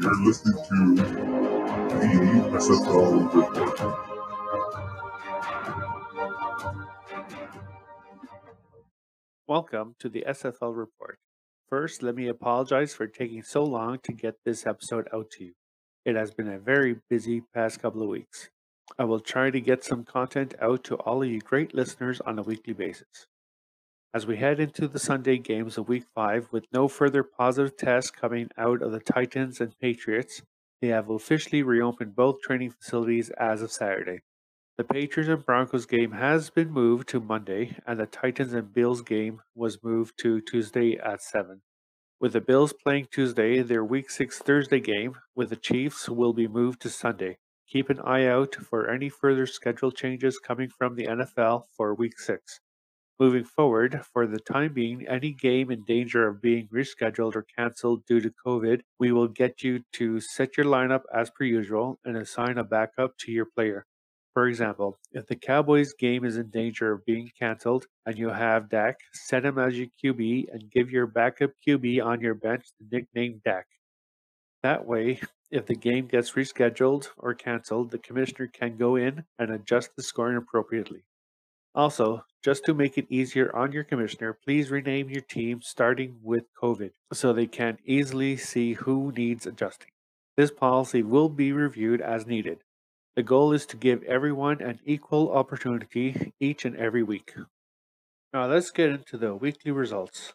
You're listening to the SFL Report. Welcome to the SFL Report. First, let me apologize for taking so long to get this episode out to you. It has been a very busy past couple of weeks. I will try to get some content out to all of you great listeners on a weekly basis. As we head into the Sunday games of Week 5 with no further positive tests coming out of the Titans and Patriots, they have officially reopened both training facilities as of Saturday. The Patriots and Broncos game has been moved to Monday, and the Titans and Bills game was moved to Tuesday at 7. With the Bills playing Tuesday, their Week 6 Thursday game with the Chiefs will be moved to Sunday. Keep an eye out for any further schedule changes coming from the NFL for Week 6. Moving forward, for the time being, any game in danger of being rescheduled or canceled due to COVID, we will get you to set your lineup as per usual and assign a backup to your player. For example, if the Cowboys game is in danger of being canceled and you have Dak, set him as your QB and give your backup QB on your bench the nickname Dak. That way, if the game gets rescheduled or canceled, the commissioner can go in and adjust the scoring appropriately. Also, just to make it easier on your commissioner, please rename your team starting with COVID so they can easily see who needs adjusting. This policy will be reviewed as needed. The goal is to give everyone an equal opportunity each and every week. Now let's get into the weekly results.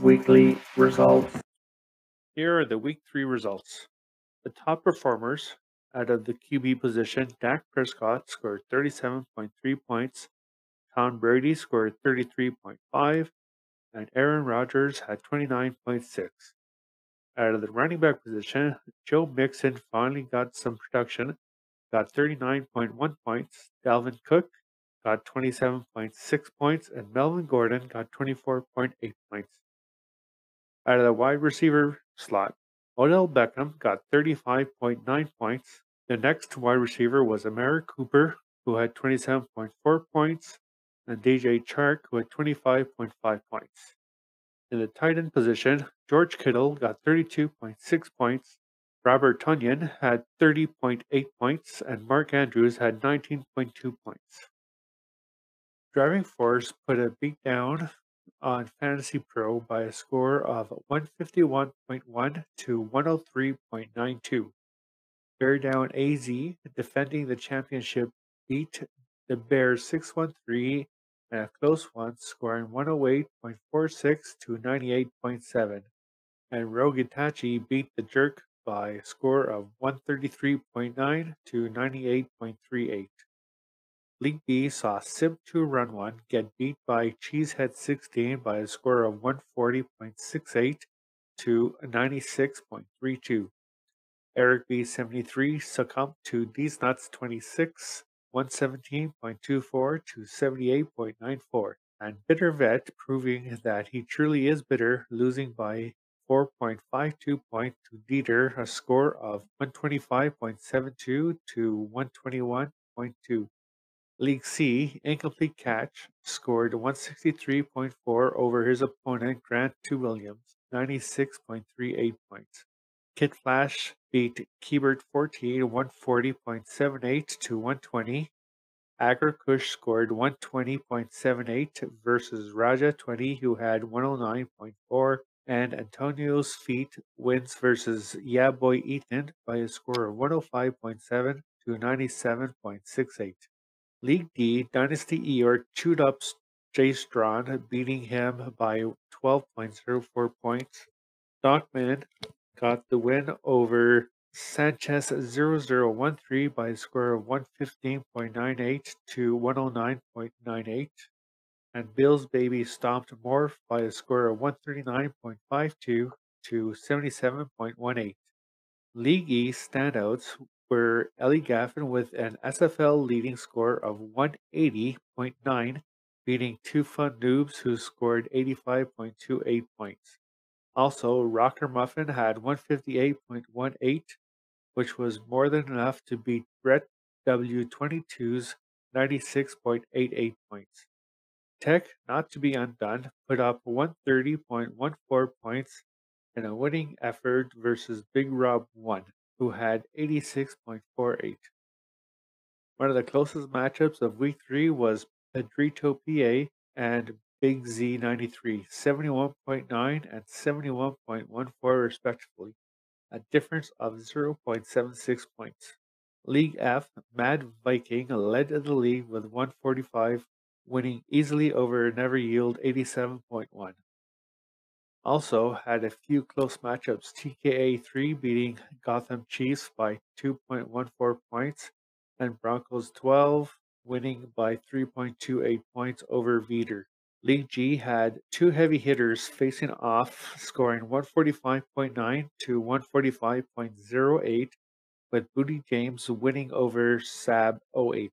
Weekly results. Here are the week three results. The top performers out of the QB position, Dak Prescott scored 37.3 points, Tom Brady scored 33.5, and Aaron Rodgers had 29.6. Out of the running back position, Joe Mixon finally got some production, got 39.1 points. Dalvin Cook got 27.6 points, and Melvin Gordon got 24.8 points. Out of the wide receiver slot, Odell Beckham got 35.9 points. The next wide receiver was Amari Cooper, who had 27.4 points, and DJ Chark, who had 25.5 points. In the tight end position, George Kittle got 32.6 points, Robert Tonyan had 30.8 points, and Mark Andrews had 19.2 points. Driving Force put a beat down on Fantasy Pro by a score of 151.1 to 103.92. Bear Down AZ, defending the championship, beat the Bears 613 and a close one, scoring 108.46 to 98.7. And Rogue Itachi beat the Jerk by a score of 133.9 to 98.38. League B saw Sim2 Run 1 get beat by Cheesehead 16 by a score of 140.68 to 96.32. Eric B 73 succumbed to These Nuts 26, 117.24 to 78.94. And Bitter Vet proving that he truly is bitter, losing by 4.52 points to Dieter, a score of 125.72 to 121.2. League C, Incomplete Catch, scored 163.4 over his opponent Grant 2 Williams, 96.38 points. Kid Flash beat Keybert 14, 140.78 to 120. Agar Kush scored 120.78 versus Raja 20, who had 109.4. And Antonio's Feet wins versus Yeah Boy Ethan by a score of 105.7 to 97.68. League D, Dynasty Eeyore chewed up Jay Strawn, beating him by 12.04 points. Stockman got the win over Sanchez 0013 by a score of 115.98 to 109.98. And Bill's Baby stomped Morph by a score of 139.52 to 77.18. League E standouts were Ellie Gaffin with an SFL leading score of 180.9, beating two fun noobs who scored 85.28 points. Also, Rocker Muffin had 158.18, which was more than enough to beat Brett W22's 96.88 points. Tech, not to be undone, put up 130.14 points in a winning effort versus Big Rob 1, who had 86.48. One of the closest matchups of week 3 was Pedrito PA and Big Z 93, 71.9 and 71.14 respectively, a difference of 0.76 points. League F, Mad Viking led the league with 145, winning easily over Never Yield 87.1. Also had a few close matchups, TKA 3 beating Gotham Chiefs by 2.14 points, and Broncos 12 winning by 3.28 points over Veeder. League G had two heavy hitters facing off, scoring 145.9 to 145.08, with Booty James winning over Sab 08.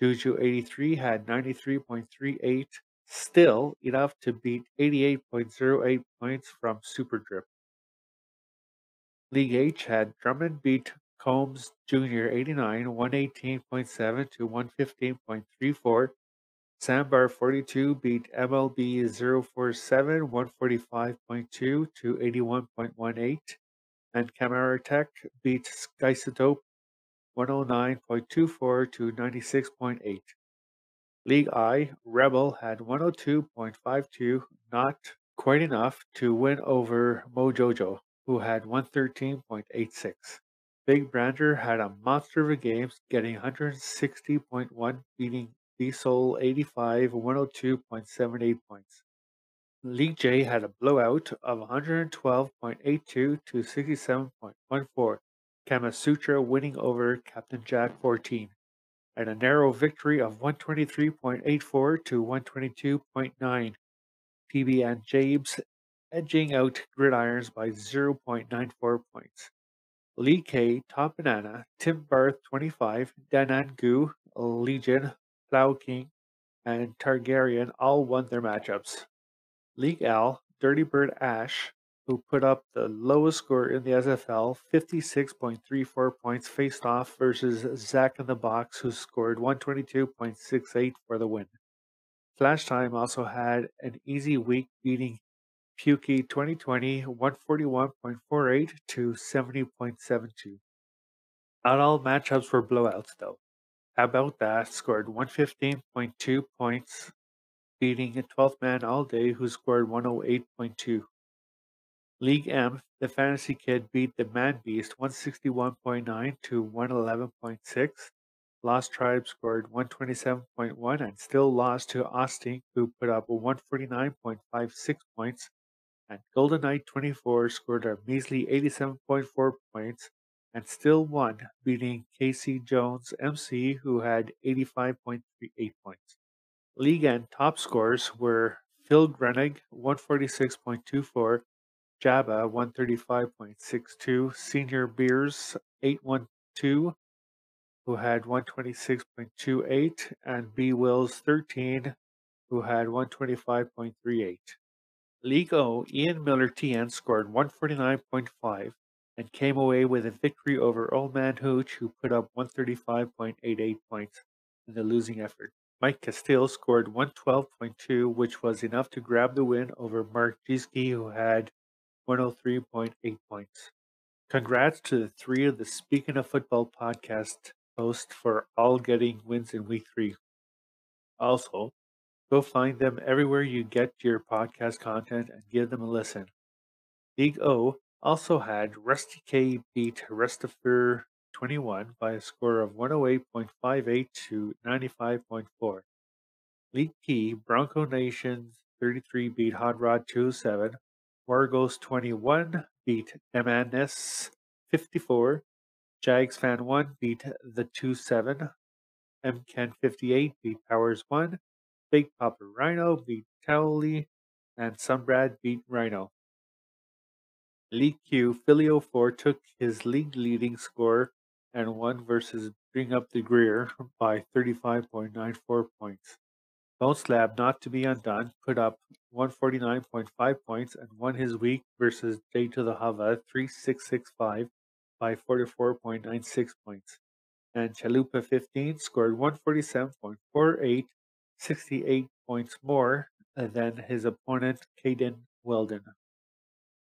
Juju 83 had 93.38, still enough to beat 88.08 points from Super Drip. League H had Drummond beat Combs Jr. 89, 118.7 to 115.34. Sandbar 42 beat MLB 047, 145.2 to 81.18. And Camara Tech beat Skysotope 109.24 to 96.8. League I, Rebel had 102.52, not quite enough to win over Mojojo, who had 113.86. Big Brander had a monster of a game, getting 160.1, beating Diesel 85, 102.78 points. League J had a blowout of 112.82 to 67.14, Kamasutra winning over Captain Jack 14, and a narrow victory of 123.84 to 122.9. PB and Jabes edging out Gridirons by 0.94 points. Lee K, Top Banana, Tim Barth 25, Danan Gu, Legion, Plow King, and Targaryen all won their matchups. League L, Dirty Bird Ash, who put up the lowest score in the SFL, 56.34 points, faced off versus Zach in the Box, who scored 122.68 for the win. Flash Time also had an easy week, beating Pukey 2020 141.48 to 70.72. Not all matchups were blowouts though. How about that? Scored 115.2 points, beating a 12th man all day who scored 108.2. League M, the Fantasy Kid beat the Man Beast 161.9 to 111.6. Lost Tribe scored 127.1 and still lost to Austin, who put up 149.56 points and Golden Knight 24 scored a measly 87.4 points and still won, beating Casey Jones MC, who had 85.38 points. League and top scores were Phil Grenig 146.24, Jabba 135.62, Senior Beers 812, who had 126.28, and B Wills 13, who had 125.38. League O, Ian Miller TN scored 149.5 and came away with a victory over Old Man Hooch, who put up 135.88 points in the losing effort. Mike Castile scored 112.2, which was enough to grab the win over Mark Giesky, who had 103.8 points. Congrats to the three of the Speaking of Football podcast hosts for all getting wins in week three. Also, Go find them everywhere you get your podcast content and give them a listen. League O also had Rusty K beat Restifer 21 by a score of 108.58 to 95.4. League P Bronco Nations 33 beat Hot Rod 27. Wargos 21 beat MNS 54. Jags Fan 1 beat the 2-7. MCAN 58 beat Powers 1. Big Papa Rhino beat Cowley, and Sunbrad beat Rhino. League Q, Filio 4 took his league leading score and won versus Bring Up the Greer by 35.94 points. Bone Slab, not to be undone, put up 149.5 points and won his week versus Day to the Hava 3665 by 44.96 points. And Chalupa 15 scored 147.48 68 points more than his opponent Caden Weldon.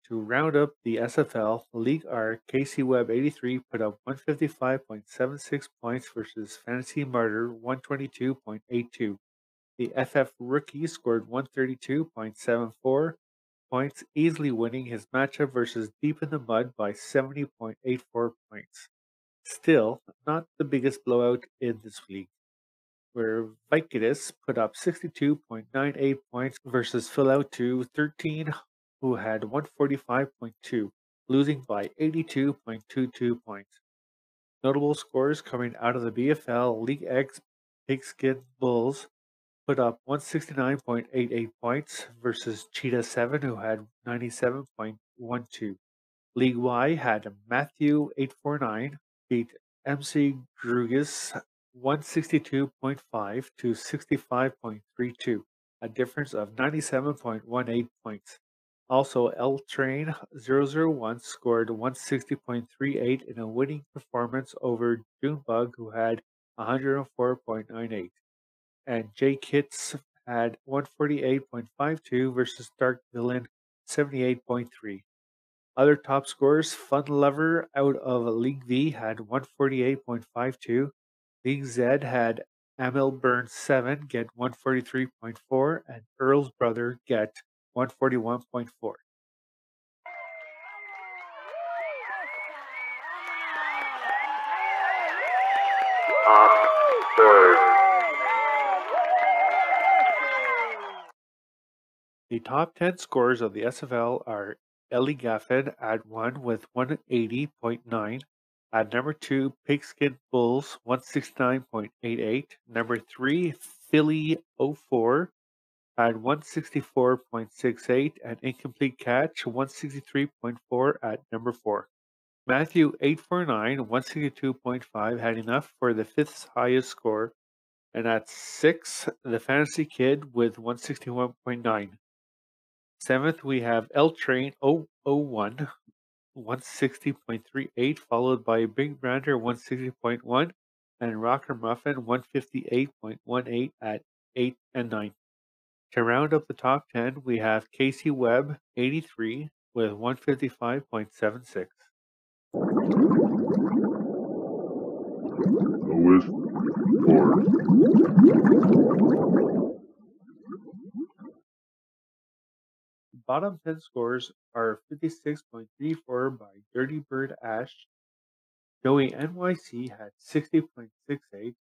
To round up the SFL, League R, Casey Webb 83 put up 155.76 points versus Fantasy Martyr 122.82. The FF rookie scored 132.74 points, easily winning his matchup versus Deep in the Mud by 70.84 points. Still, not the biggest blowout in this league, where Vicodus put up 62.98 points versus 2 13, who had 145.2, losing by 82.22 points. Notable scores coming out of the BFL League X Pigskin Bulls put up 169.88 points versus Cheetah 7, who had 97.12. League Y had Matthew 849 beat MC Grugas 162.5 to 65.32, a difference of 97.18 points. Also, L Train 001 scored 160.38 in a winning performance over Junebug, who had 104.98 and Jay Kits had 148.52 versus Dark Villain 78.3. Other top scorers, Fun Lover out of League V had 148.52. League Z had Amel Burn 7 get 143.4 and Earl's brother get 141.4. Top third. The top 10 scores of the SFL are Ellie Gaffin at 1 with 180.9. At number 2, Pigskin Bulls 169.88. Number 3, Philly 04 at 164.68 and Incomplete Catch 163.4 at number 4. Matthew 849 162.5 had enough for the fifth highest score. And at 6, the Fantasy Kid with 161.9. Seventh, we have L Train 001, 160.38, followed by Big Brander 160.1, and Rocker Muffin 158.18 at 8 and 9. To round up the top 10, we have Casey Webb 83 with 155.76. Lowest score. Bottom 10 scores are 56.34 by Dirty Bird Ash. Joey NYC had 60.68.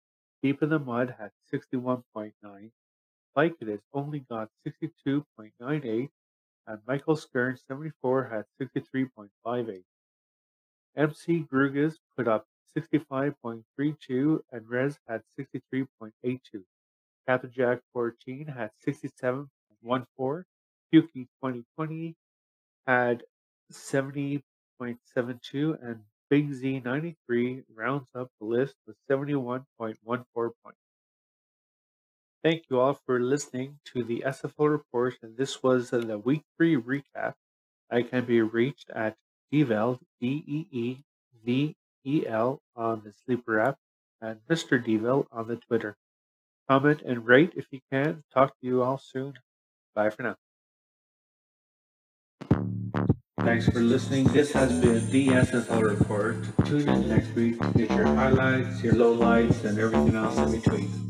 Deep in the Mud had 61.9. Vicodus only got 62.98. And Michael Skern 74 had 63.58. MC Grugas put up 65.32 and Rez had 63.82. Captain Jack 14 had 67.14 Yuki 2020 had 70.72 and Big Z 93 rounds up the list with 71.14 points. Thank you all for listening to the SFL report, and this was the week three recap. I can be reached at Deevel, D E E V E L, on the Sleeper app, and Mr. Deevel on the Twitter. Comment and rate if you can. Talk to you all soon. Bye for now. Thanks for listening. This has been the SFL Report. Tune in next week to get your highlights, your lowlights, and everything else in between.